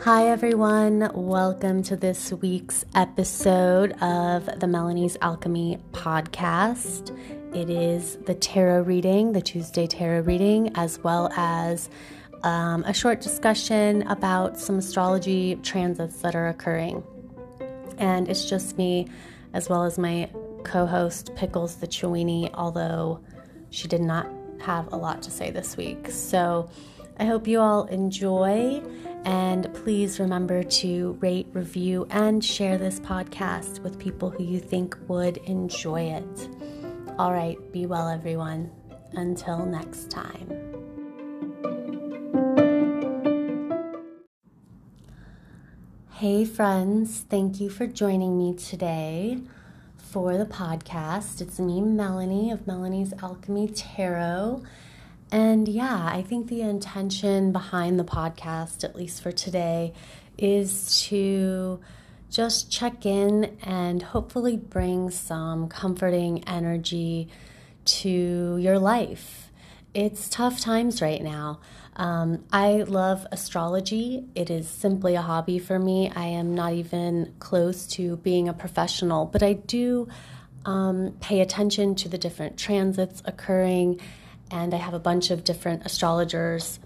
Hi, everyone. Welcome to this week's episode of the Melanie's Alchemy podcast. It is the tarot reading, the Tuesday tarot reading, as well as um, a short discussion about some astrology transits that are occurring. And it's just me, as well as my co host, Pickles the Chiweenie, although she did not have a lot to say this week. So I hope you all enjoy. And please remember to rate, review, and share this podcast with people who you think would enjoy it. All right, be well, everyone. Until next time. Hey, friends, thank you for joining me today for the podcast. It's me, Melanie of Melanie's Alchemy Tarot. And yeah, I think the intention behind the podcast, at least for today, is to just check in and hopefully bring some comforting energy to your life. It's tough times right now. Um, I love astrology. It is simply a hobby for me. I am not even close to being a professional, but I do um, pay attention to the different transits occurring and I have a bunch of different astrologers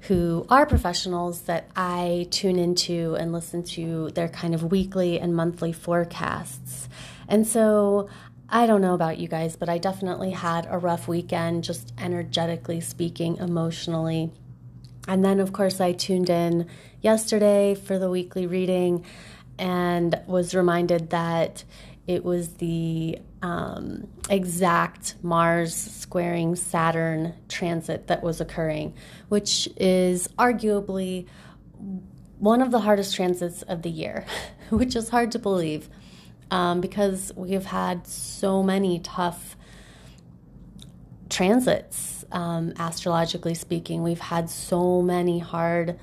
who are professionals that I tune into and listen to their kind of weekly and monthly forecasts. And so I don't know about you guys, but I definitely had a rough weekend, just energetically speaking, emotionally. And then, of course, I tuned in yesterday for the weekly reading and was reminded that it was the um, exact Mars squaring Saturn transit that was occurring, which is arguably one of the hardest transits of the year, which is hard to believe um, because we have had so many tough transits, um, astrologically speaking. We've had so many hard,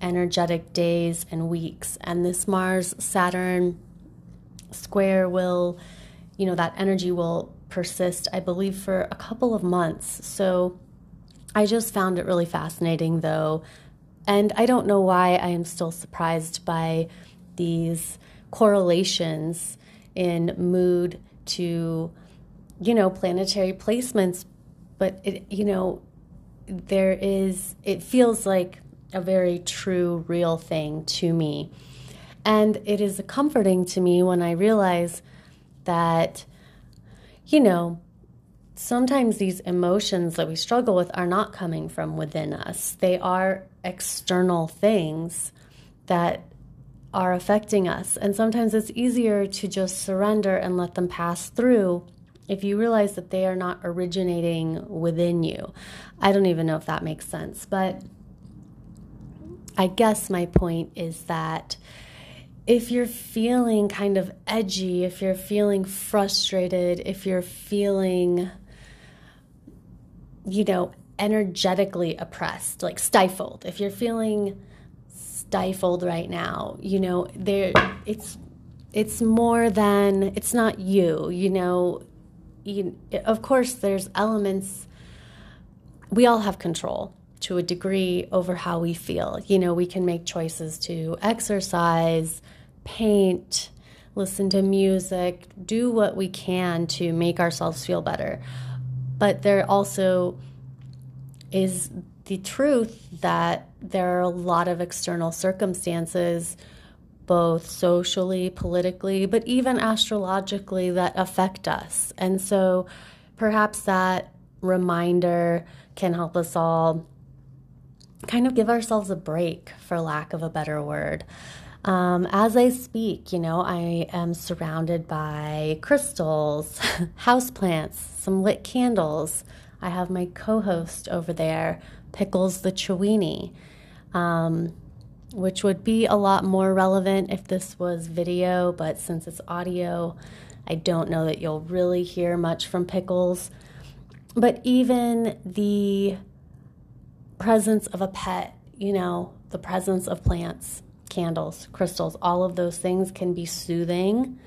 energetic days and weeks, and this Mars Saturn square will, you know, that energy will persist, I believe, for a couple of months. So I just found it really fascinating, though. And I don't know why I am still surprised by these correlations in mood to, you know, planetary placements. But it, you know, there is, it feels like a very true, real thing to me. And it is comforting to me when I realize that, you know, sometimes these emotions that we struggle with are not coming from within us, they are external things that are affecting us. And sometimes it's easier to just surrender and let them pass through if you realize that they are not originating within you. I don't even know if that makes sense, but I guess my point is that if you're feeling kind of edgy, if you're feeling frustrated, if you're feeling, you know, energetically oppressed, like stifled, if you're feeling stifled right now, you know, there it's it's more than it's not you, you know, you, of course there's elements we all have control to a degree over how we feel. You know, we can make choices to exercise, paint, listen to music, do what we can to make ourselves feel better. But there also is the truth that there are a lot of external circumstances, both socially, politically, but even astrologically, that affect us. And so perhaps that reminder can help us all kind of give ourselves a break, for lack of a better word. Um, as I speak, you know, I am surrounded by crystals, houseplants, some lit candles. I have my co host over there, Pickles the Chiweenie, um, which would be a lot more relevant if this was video, but since it's audio, I don't know that you'll really hear much from Pickles. But even the presence of a pet, you know, the presence of plants candles, crystals, all of those things can be soothing.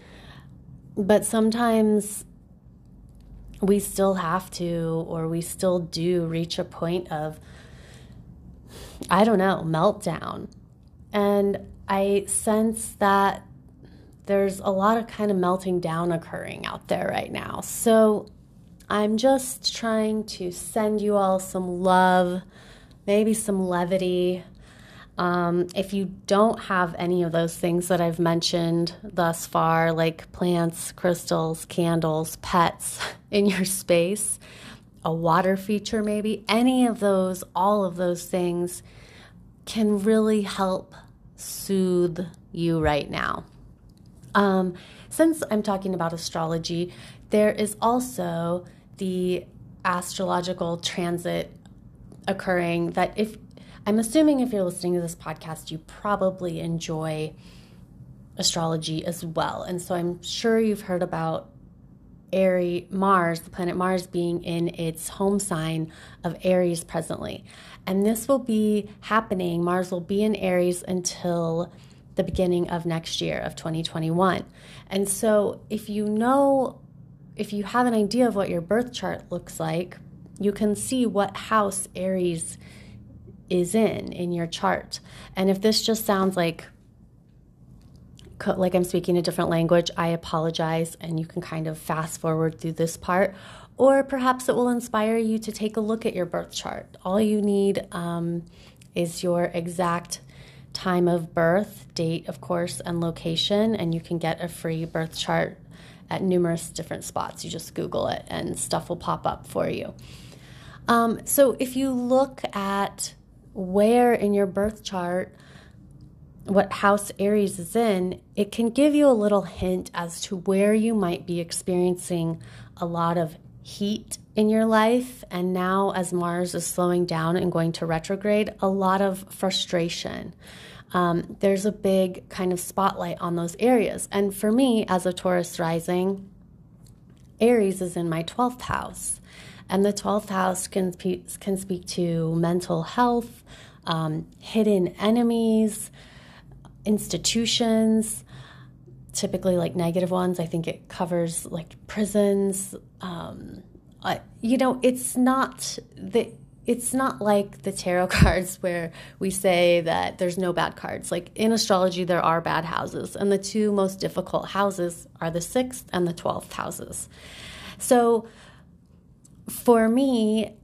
But sometimes we still have to, or we still do reach a point of, I don't know, meltdown. And I sense that there's a lot of kind of melting down occurring out there right now. So I'm just trying to send you all some love, maybe some levity. Um, if you don't have any of those things that I've mentioned thus far, like plants, crystals, candles, pets in your space, a water feature, maybe, any of those, all of those things can really help soothe you right now. Um, since I'm talking about astrology, there is also the astrological transit occurring that if I'm assuming if you're listening to this podcast, you probably enjoy astrology as well. And so I'm sure you've heard about Aries, Mars, the planet Mars being in its home sign of Aries presently. And this will be happening, Mars will be in Aries until the beginning of next year of 2021. And so if you know if you have an idea of what your birth chart looks like, you can see what house Aries is in in your chart. And if this just sounds like like I'm speaking a different language, I apologize and you can kind of fast forward through this part or perhaps it will inspire you to take a look at your birth chart. All you need um, is your exact time of birth, date, of course, and location, and you can get a free birth chart at numerous different spots. You just Google it and stuff will pop up for you. Um, so if you look at where in your birth chart, what house Aries is in, it can give you a little hint as to where you might be experiencing a lot of heat in your life. And now, as Mars is slowing down and going to retrograde, a lot of frustration um, there's a big kind of spotlight on those areas. And for me, as a Taurus rising, Aries is in my 12th house. And the 12th house can, can speak to mental health, um, hidden enemies, institutions, typically like negative ones. I think it covers like prisons. Um, you know, it's not the it's not like the tarot cards where we say that there's no bad cards. Like in astrology, there are bad houses, and the two most difficult houses are the sixth and the 12th houses. So for me,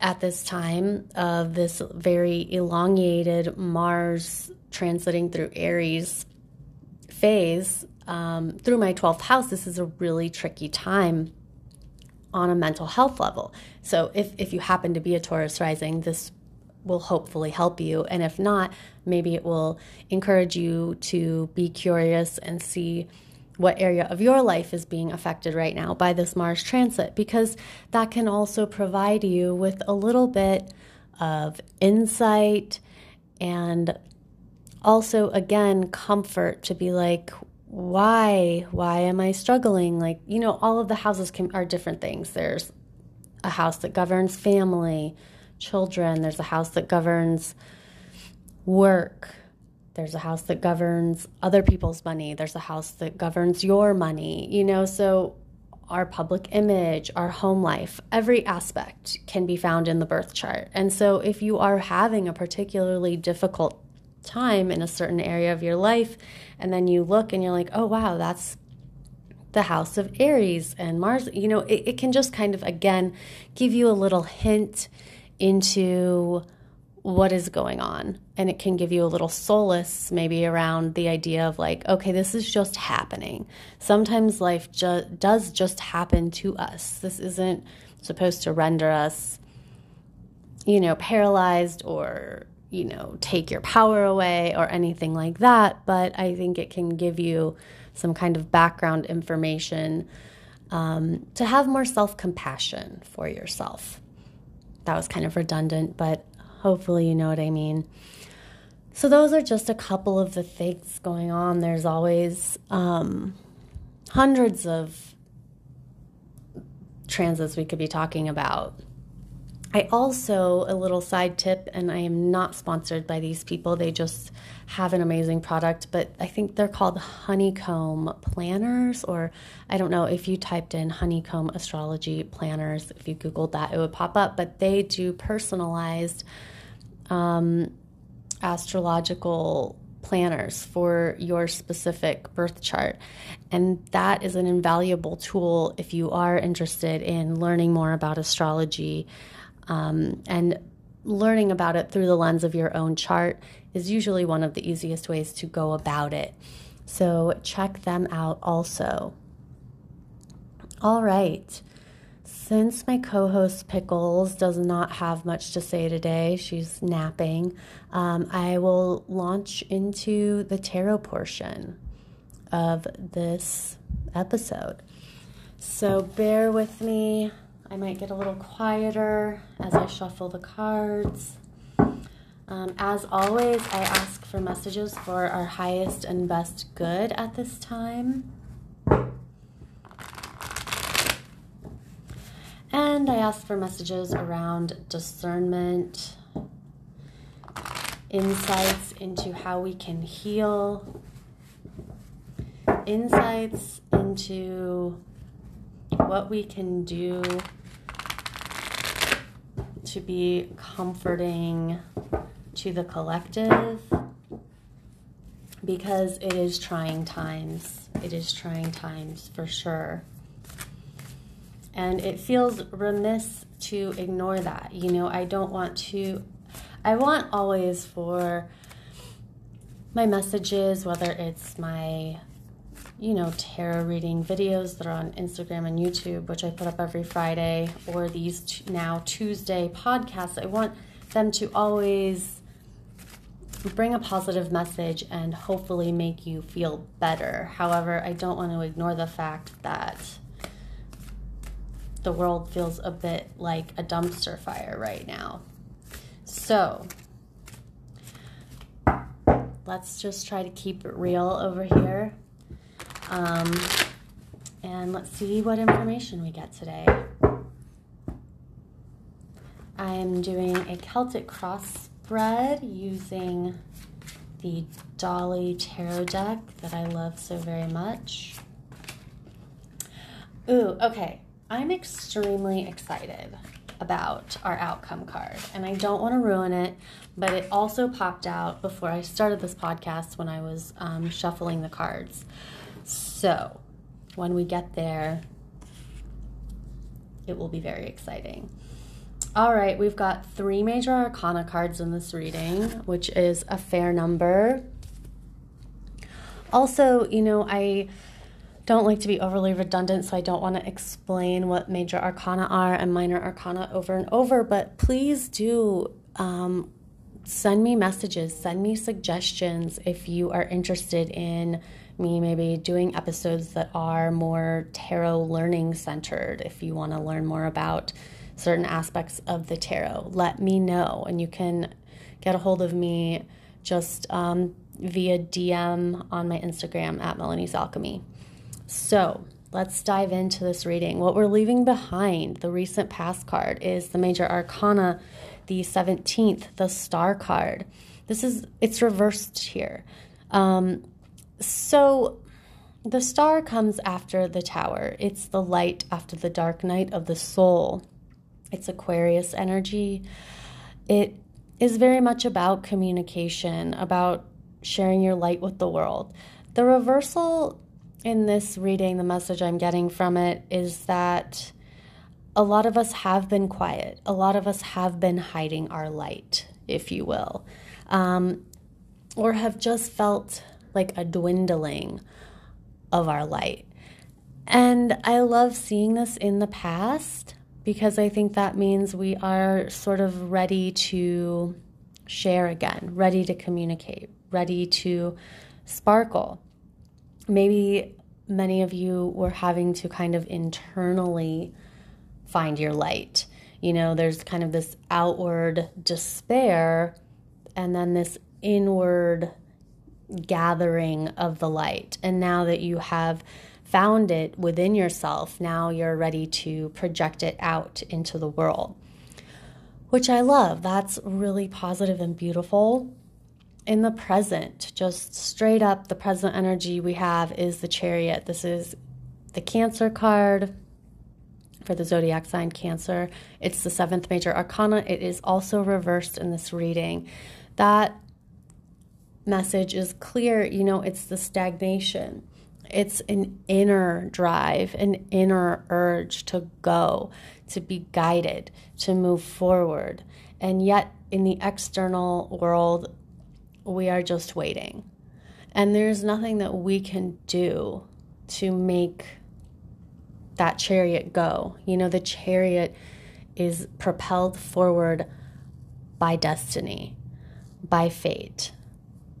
at this time of this very elongated Mars transiting through Aries phase, um, through my 12th house, this is a really tricky time on a mental health level. So if, if you happen to be a Taurus rising, this will hopefully help you. And if not, maybe it will encourage you to be curious and see what area of your life is being affected right now by this Mars transit, because that can also provide you with a little bit of insight and also, again, comfort to be like, why? Why am i struggling? Like you know all of the houses can, are different things. There's a house that governs family children. There's a house that governs work there's a house that governs other people's money there's a house that governs your money you know so our public image our home life every aspect can be found in the birth chart. And so if you are having a particularly difficult time in a certain area of your life and then you look and you're like oh wow that's the house of aries and mars you know it, it can just kind of again give you a little hint into what is going on. And it can give you a little solace maybe around the idea of like okay this is just happening. Sometimes life ju- does just happen to us. This isn't supposed to render us you know paralyzed or you know, take your power away or anything like that, but I think it can give you some kind of background information um, to have more self compassion for yourself. That was kind of redundant, but hopefully you know what I mean. So, those are just a couple of the things going on. There's always um, hundreds of transits we could be talking about. I also, a little side tip, and I am not sponsored by these people, they just have an amazing product, but I think they're called honeycomb planners, or I don't know if you typed in honeycomb astrology planners, if you Googled that, it would pop up, but they do personalized um, astrological planners for your specific birth chart. And that is an invaluable tool if you are interested in learning more about astrology um, and learning about it through the lens of your own chart is usually one of the easiest ways to go about it. So check them out also. All right. Since my co host Pickles does not have much to say today, she's napping, um, I will launch into the tarot portion of this episode. So bear with me. I might get a little quieter as I shuffle the cards. Um, as always, I ask for messages for our highest and best good at this time. And I ask for messages around discernment, insights into how we can heal, insights into what we can do to be comforting to the collective because it is trying times. It is trying times for sure. And it feels remiss to ignore that. You know, I don't want to, I want always for my messages, whether it's my you know, tarot reading videos that are on Instagram and YouTube, which I put up every Friday, or these t- now Tuesday podcasts, I want them to always bring a positive message and hopefully make you feel better. However, I don't want to ignore the fact that the world feels a bit like a dumpster fire right now. So, let's just try to keep it real over here. Um, and let's see what information we get today. I'm doing a Celtic cross spread using the Dolly Tarot deck that I love so very much. Ooh, okay. I'm extremely excited about our outcome card, and I don't want to ruin it, but it also popped out before I started this podcast when I was um, shuffling the cards. So, when we get there, it will be very exciting. All right, we've got three major arcana cards in this reading, which is a fair number. Also, you know, I don't like to be overly redundant, so I don't want to explain what major arcana are and minor arcana over and over, but please do um, send me messages, send me suggestions if you are interested in me maybe doing episodes that are more tarot learning centered. If you want to learn more about certain aspects of the tarot, let me know. And you can get a hold of me just um, via DM on my Instagram at Melanie's Alchemy. So let's dive into this reading. What we're leaving behind, the recent past card, is the Major Arcana, the 17th, the Star card. This is, it's reversed here. Um, so the star comes after the tower. It's the light after the dark night of the soul. It's Aquarius energy. It is very much about communication, about sharing your light with the world. The reversal in this reading, the message I'm getting from it is that a lot of us have been quiet. A lot of us have been hiding our light, if you will, um, or have just felt like a dwindling of our light. And I love seeing this in the past because I think that means we are sort of ready to share again, ready to communicate, ready to sparkle. Maybe many of you were having to kind of internally find your light. You know, there's kind of this outward despair and then this inward gathering of the light. And now that you have found it within yourself, now you're ready to project it out into the world. which I love. That's really positive and beautiful. In the present, just straight up, the present energy we have is the chariot. This is the Cancer card for the zodiac sign Cancer. It's the seventh major arcana. It is also reversed in this reading. That message is clear. You know, it's the stagnation, it's an inner drive, an inner urge to go, to be guided, to move forward. And yet, in the external world, we are just waiting. And there's nothing that we can do to make that chariot go. You know, the chariot is propelled forward by destiny, by fate,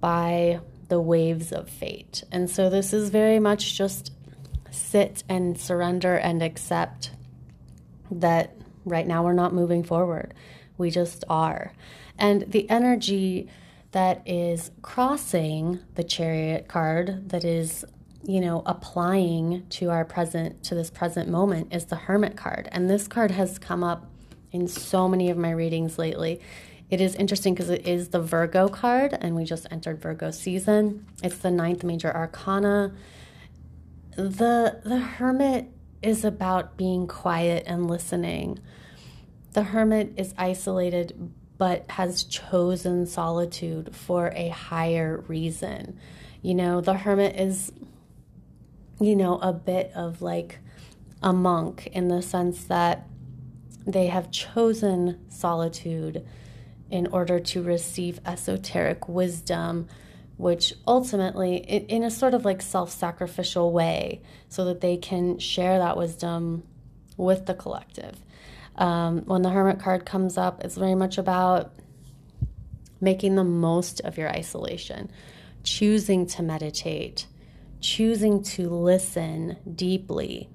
by the waves of fate. And so this is very much just sit and surrender and accept that right now we're not moving forward. We just are. And the energy that is crossing the chariot card, that is, you know, applying to our present, to this present moment, is the hermit card. And this card has come up in so many of my readings lately. It is interesting because it is the Virgo card, and we just entered Virgo season. It's the ninth major arcana. The the Hermit is about being quiet and listening. The Hermit is isolated but has chosen solitude for a higher reason. You know, the Hermit is, you know, a bit of like a monk in the sense that they have chosen solitude in order to receive esoteric wisdom, which ultimately, in a sort of like self sacrificial way, so that they can share that wisdom with the collective. Um, when the Hermit card comes up, it's very much about making the most of your isolation, choosing to meditate, choosing to listen deeply,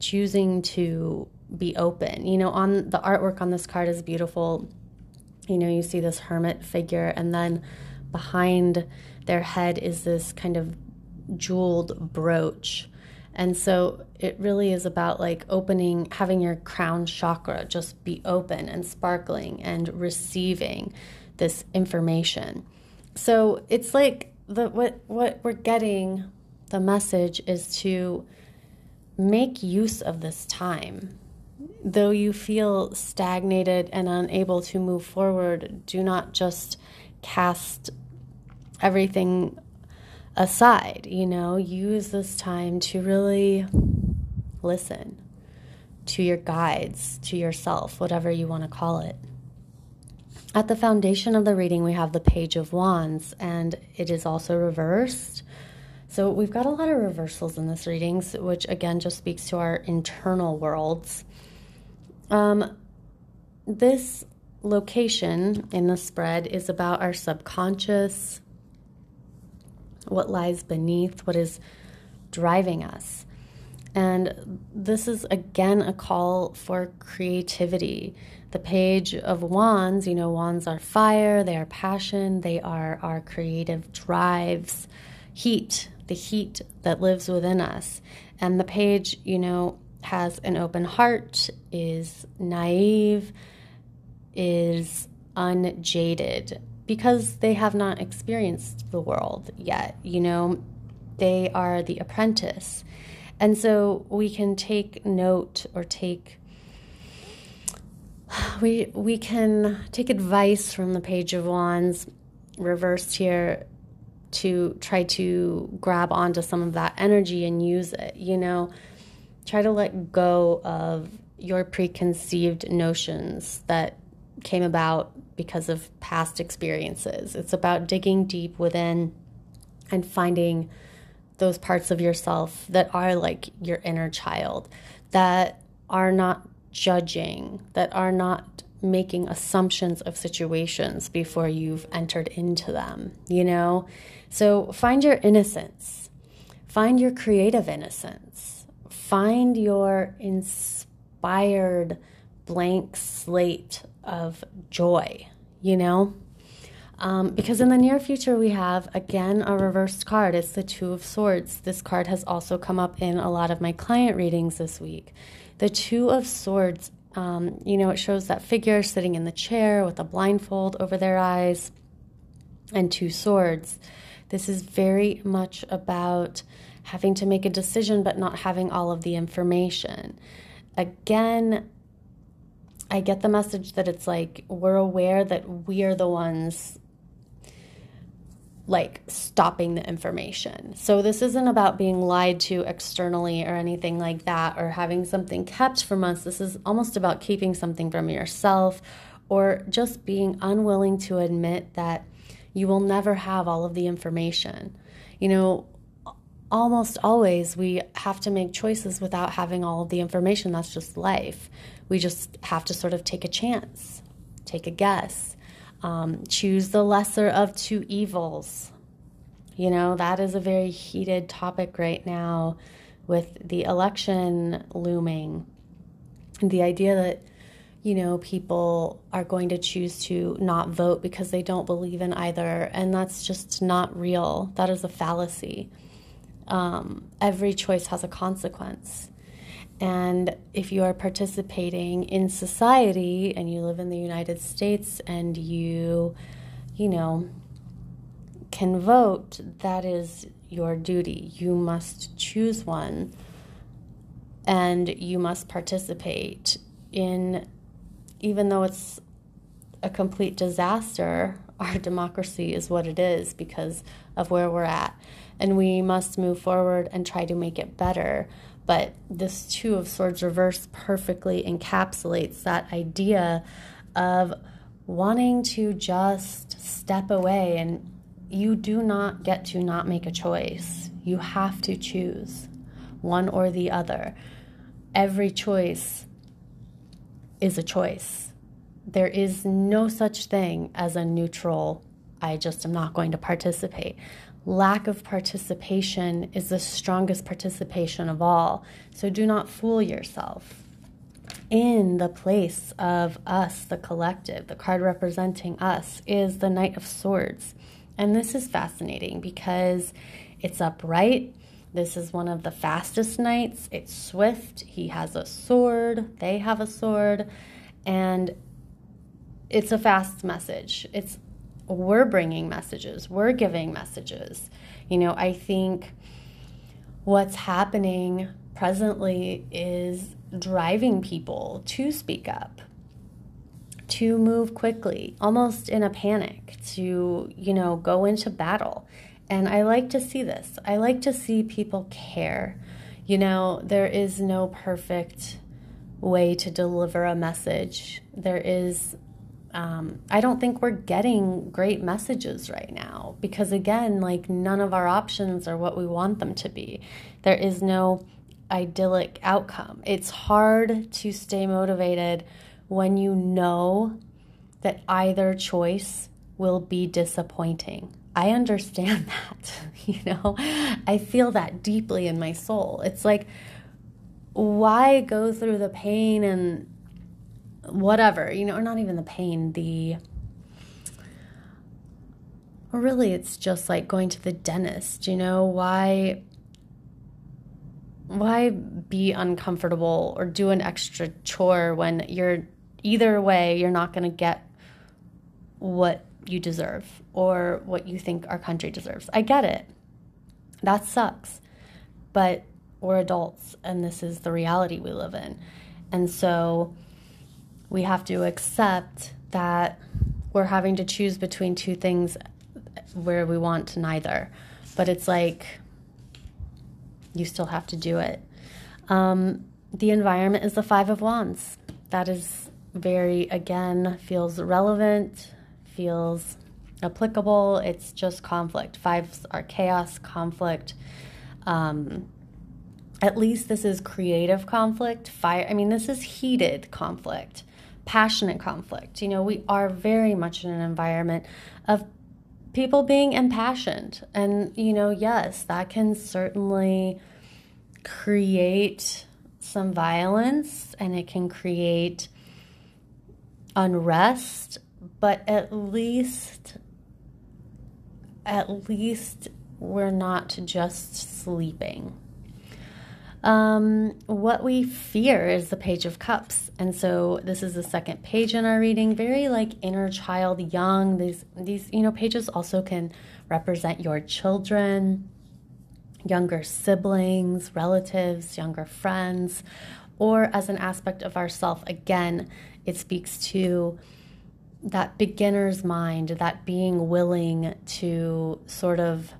choosing to be open. You know, on the artwork on this card is beautiful you know, you see this hermit figure, and then behind their head is this kind of jeweled brooch. And so it really is about like opening, having your crown chakra just be open and sparkling and receiving this information. So it's like the what what we're getting the message is to make use of this time though you feel stagnated and unable to move forward, do not just cast everything aside. You know, use this time to really listen to your guides, to yourself, whatever you want to call it. At the foundation of the reading, we have the Page of Wands, and it is also reversed. So we've got a lot of reversals in this reading, which again just speaks to our internal worlds. Um, this location in the spread is about our subconscious, what lies beneath, what is driving us. And this is again a call for creativity. The page of wands, you know, wands are fire, they are passion, they are our creative drives, heat, the heat that lives within us. And the page, you know, has an open heart, is naive, is unjaded because they have not experienced the world yet. You know, they are the apprentice. And so we can take note or take we we can take advice from the page of wands reversed here to try to grab onto some of that energy and use it you know try to let go of your preconceived notions that came about because of past experiences. It's about digging deep within and finding those parts of yourself that are like your inner child, that are not judging, that are not making assumptions of situations before you've entered into them, you know? So find your innocence, find your creative innocence find your inspired blank slate of joy, you know? Um, because in the near future, we have again a reversed card. It's the Two of Swords. This card has also come up in a lot of my client readings this week. The Two of Swords Um, you know, it shows that figure sitting in the chair with a blindfold over their eyes and two swords. This is very much about having to make a decision but not having all of the information. Again, I get the message that it's like we're aware that we are the ones like stopping the information. So this isn't about being lied to externally or anything like that or having something kept from us. This is almost about keeping something from yourself or just being unwilling to admit that you will never have all of the information. You know, almost always we have to make choices without having all of the information. That's just life. We just have to sort of take a chance, take a guess, um, choose the lesser of two evils. You know, that is a very heated topic right now with the election looming. The idea that, you know, people are going to choose to not vote because they don't believe in either, and that's just not real. That is a fallacy um, every choice has a consequence. And if you are participating in society and you live in the United States and you, you know, can vote, that is your duty. You must choose one and you must participate in, even though it's a complete disaster, our democracy is what it is because of where we're at and we must move forward and try to make it better. But this Two of Swords reverse perfectly encapsulates that idea of wanting to just step away and you do not get to not make a choice. You have to choose one or the other. Every choice is a choice. There is no such thing as a neutral, I just am not going to participate lack of participation is the strongest participation of all. So do not fool yourself. In the place of us, the collective, the card representing us, is the Knight of Swords. And this is fascinating because it's upright. This is one of the fastest knights. It's swift. He has a sword. They have a sword. And it's a fast message. It's we're bringing messages, we're giving messages. You know, I think what's happening presently is driving people to speak up, to move quickly, almost in a panic, to, you know, go into battle. And I like to see this. I like to see people care. You know, there is no perfect way to deliver a message. There is um, I don't think we're getting great messages right now because, again, like none of our options are what we want them to be. There is no idyllic outcome. It's hard to stay motivated when you know that either choice will be disappointing. I understand that, you know, I feel that deeply in my soul. It's like, why go through the pain and whatever, you know, or not even the pain, the or really it's just like going to the dentist, you know, why why be uncomfortable or do an extra chore when you're either way you're not going to get what you deserve or what you think our country deserves. I get it. That sucks. But we're adults and this is the reality we live in. And so we have to accept that we're having to choose between two things where we want neither. But it's like you still have to do it. Um, the environment is the Five of Wands. That is very, again, feels relevant, feels applicable. It's just conflict. Fives are chaos, conflict. Um, at least this is creative conflict. Fire. I mean, this is heated conflict passionate conflict. You know, we are very much in an environment of people being impassioned. And, you know, yes, that can certainly create some violence and it can create unrest, but at least at least we're not just sleeping. Um, what we fear is the Page of Cups. And so this is the second page in our reading, very like inner child, young. These, these, you know, pages also can represent your children, younger siblings, relatives, younger friends, or as an aspect of ourself. Again, it speaks to that beginner's mind, that being willing to sort of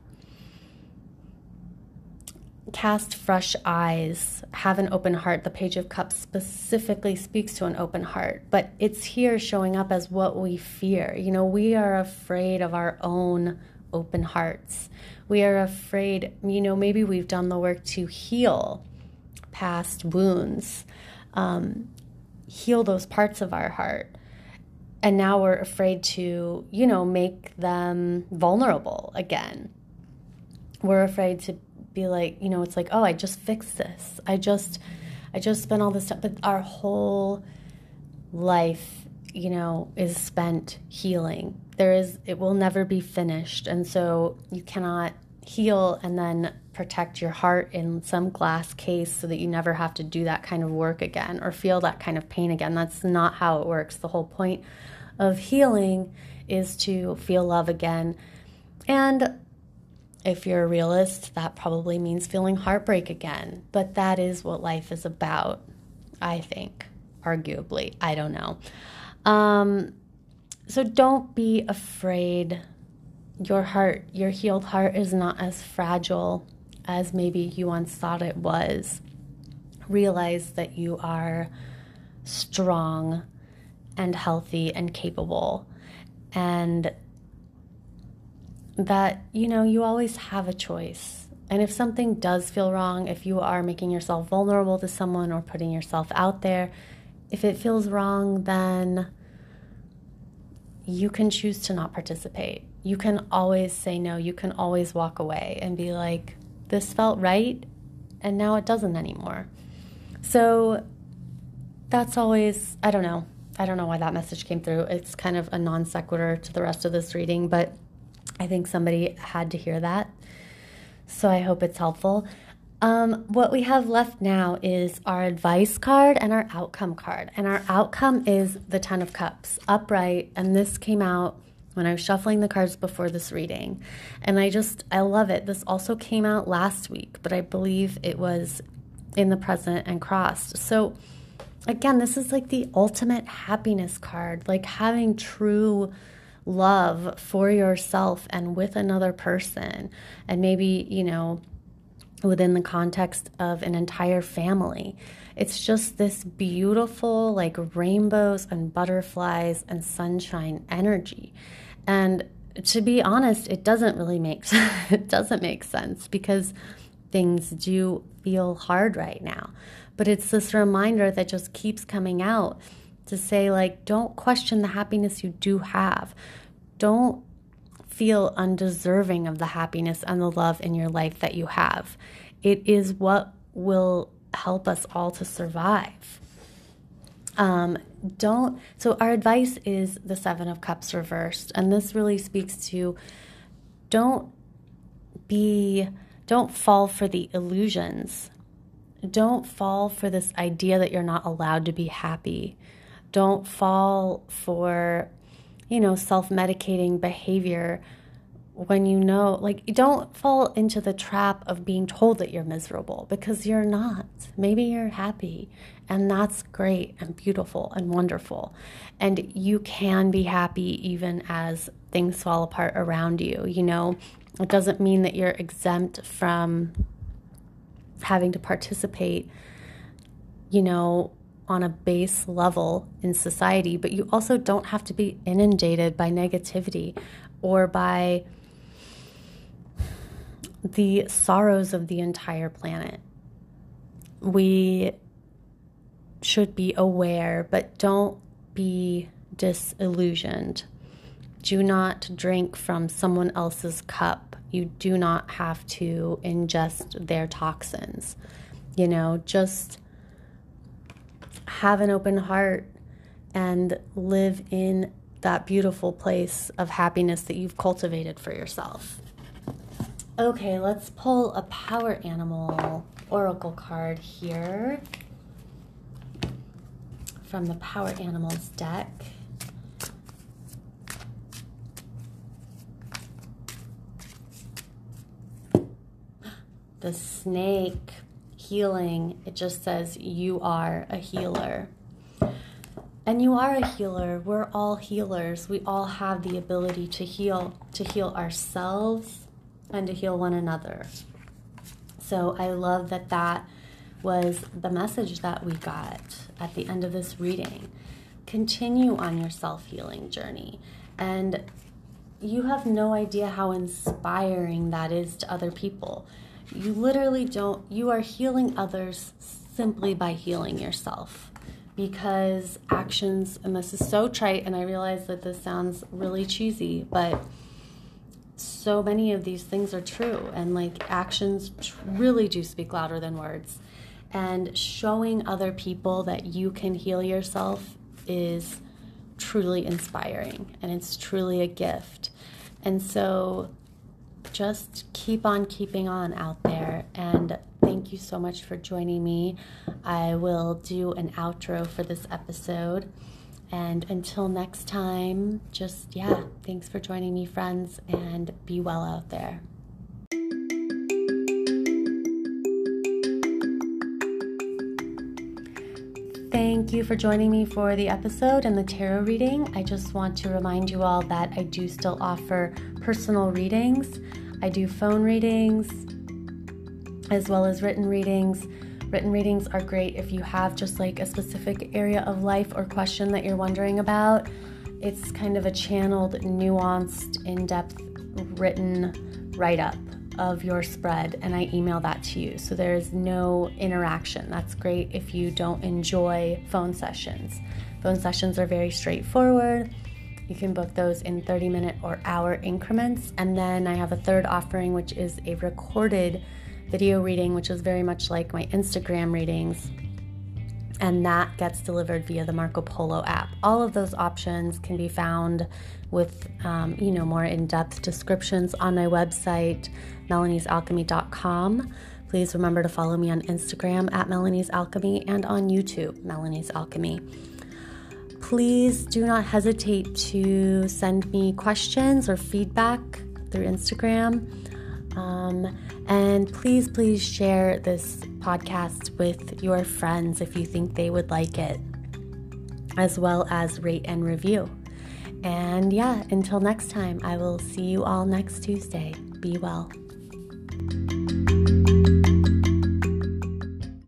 cast fresh eyes, have an open heart. The Page of Cups specifically speaks to an open heart, but it's here showing up as what we fear. You know, we are afraid of our own open hearts. We are afraid, you know, maybe we've done the work to heal past wounds, um, heal those parts of our heart. And now we're afraid to, you know, make them vulnerable again. We're afraid to be like, you know, it's like, oh, I just fixed this. I just, I just spent all this time. But our whole life, you know, is spent healing. There is, it will never be finished. And so you cannot heal and then protect your heart in some glass case so that you never have to do that kind of work again or feel that kind of pain again. That's not how it works. The whole point of healing is to feel love again. And if you're a realist, that probably means feeling heartbreak again. But that is what life is about, I think, arguably. I don't know. Um, so don't be afraid. Your heart, your healed heart, is not as fragile as maybe you once thought it was. Realize that you are strong and healthy and capable. And that, you know, you always have a choice. And if something does feel wrong, if you are making yourself vulnerable to someone or putting yourself out there, if it feels wrong, then you can choose to not participate. You can always say no. You can always walk away and be like, this felt right, and now it doesn't anymore. So that's always, I don't know. I don't know why that message came through. It's kind of a non sequitur to the rest of this reading, but I think somebody had to hear that. So I hope it's helpful. Um, what we have left now is our advice card and our outcome card. And our outcome is the Ten of Cups, upright. And this came out when I was shuffling the cards before this reading. And I just, I love it. This also came out last week, but I believe it was in the present and crossed. So, again, this is like the ultimate happiness card, like having true love for yourself and with another person. And maybe, you know, within the context of an entire family. It's just this beautiful, like rainbows and butterflies and sunshine energy. And to be honest, it doesn't really make it doesn't make sense because things do feel hard right now. But it's this reminder that just keeps coming out to say, like, don't question the happiness you do have. Don't feel undeserving of the happiness and the love in your life that you have. It is what will help us all to survive. Um, don't, so our advice is the Seven of Cups reversed. And this really speaks to don't be, don't fall for the illusions don't fall for this idea that you're not allowed to be happy. Don't fall for, you know, self medicating behavior when you know, like, don't fall into the trap of being told that you're miserable because you're not. Maybe you're happy, and that's great and beautiful and wonderful. And you can be happy even as things fall apart around you. You know, it doesn't mean that you're exempt from having to participate, you know, on a base level in society, but you also don't have to be inundated by negativity or by the sorrows of the entire planet. We should be aware, but don't be disillusioned. Do not drink from someone else's cup you do not have to ingest their toxins. You know, just have an open heart and live in that beautiful place of happiness that you've cultivated for yourself. Okay, let's pull a power animal oracle card here from the Power Animals deck. The snake healing, it just says you are a healer. And you are a healer. We're all healers. We all have the ability to heal, to heal ourselves and to heal one another. So I love that that was the message that we got at the end of this reading. Continue on your self healing journey. And you have no idea how inspiring that is to other people. You literally don't, you are healing others simply by healing yourself. Because actions, and this is so trite, and I realize that this sounds really cheesy, but so many of these things are true. And like actions really do speak louder than words. And showing other people that you can heal yourself is truly inspiring and it's truly a gift. And so just keep on keeping on out there. And thank you so much for joining me. I will do an outro for this episode. And until next time, just yeah, thanks for joining me, friends, and be well out there. Thank you for joining me for the episode and the tarot reading. I just want to remind you all that I do still offer personal readings. I do phone readings as well as written readings. Written readings are great if you have just like a specific area of life or question that you're wondering about. It's kind of a channeled, nuanced, in depth written write up of your spread, and I email that to you. So there's no interaction. That's great if you don't enjoy phone sessions. Phone sessions are very straightforward. You can book those in 30 minute or hour increments. And then I have a third offering, which is a recorded video reading, which is very much like my Instagram readings. And that gets delivered via the Marco Polo app. All of those options can be found with, um, you know, more in-depth descriptions on my website, melaniesalchemy.com. Please remember to follow me on Instagram at Melanie's Alchemy and on YouTube, Melanie's Alchemy. Please do not hesitate to send me questions or feedback through Instagram. Um, and please, please share this podcast with your friends if you think they would like it, as well as rate and review. And yeah, until next time, I will see you all next Tuesday. Be well.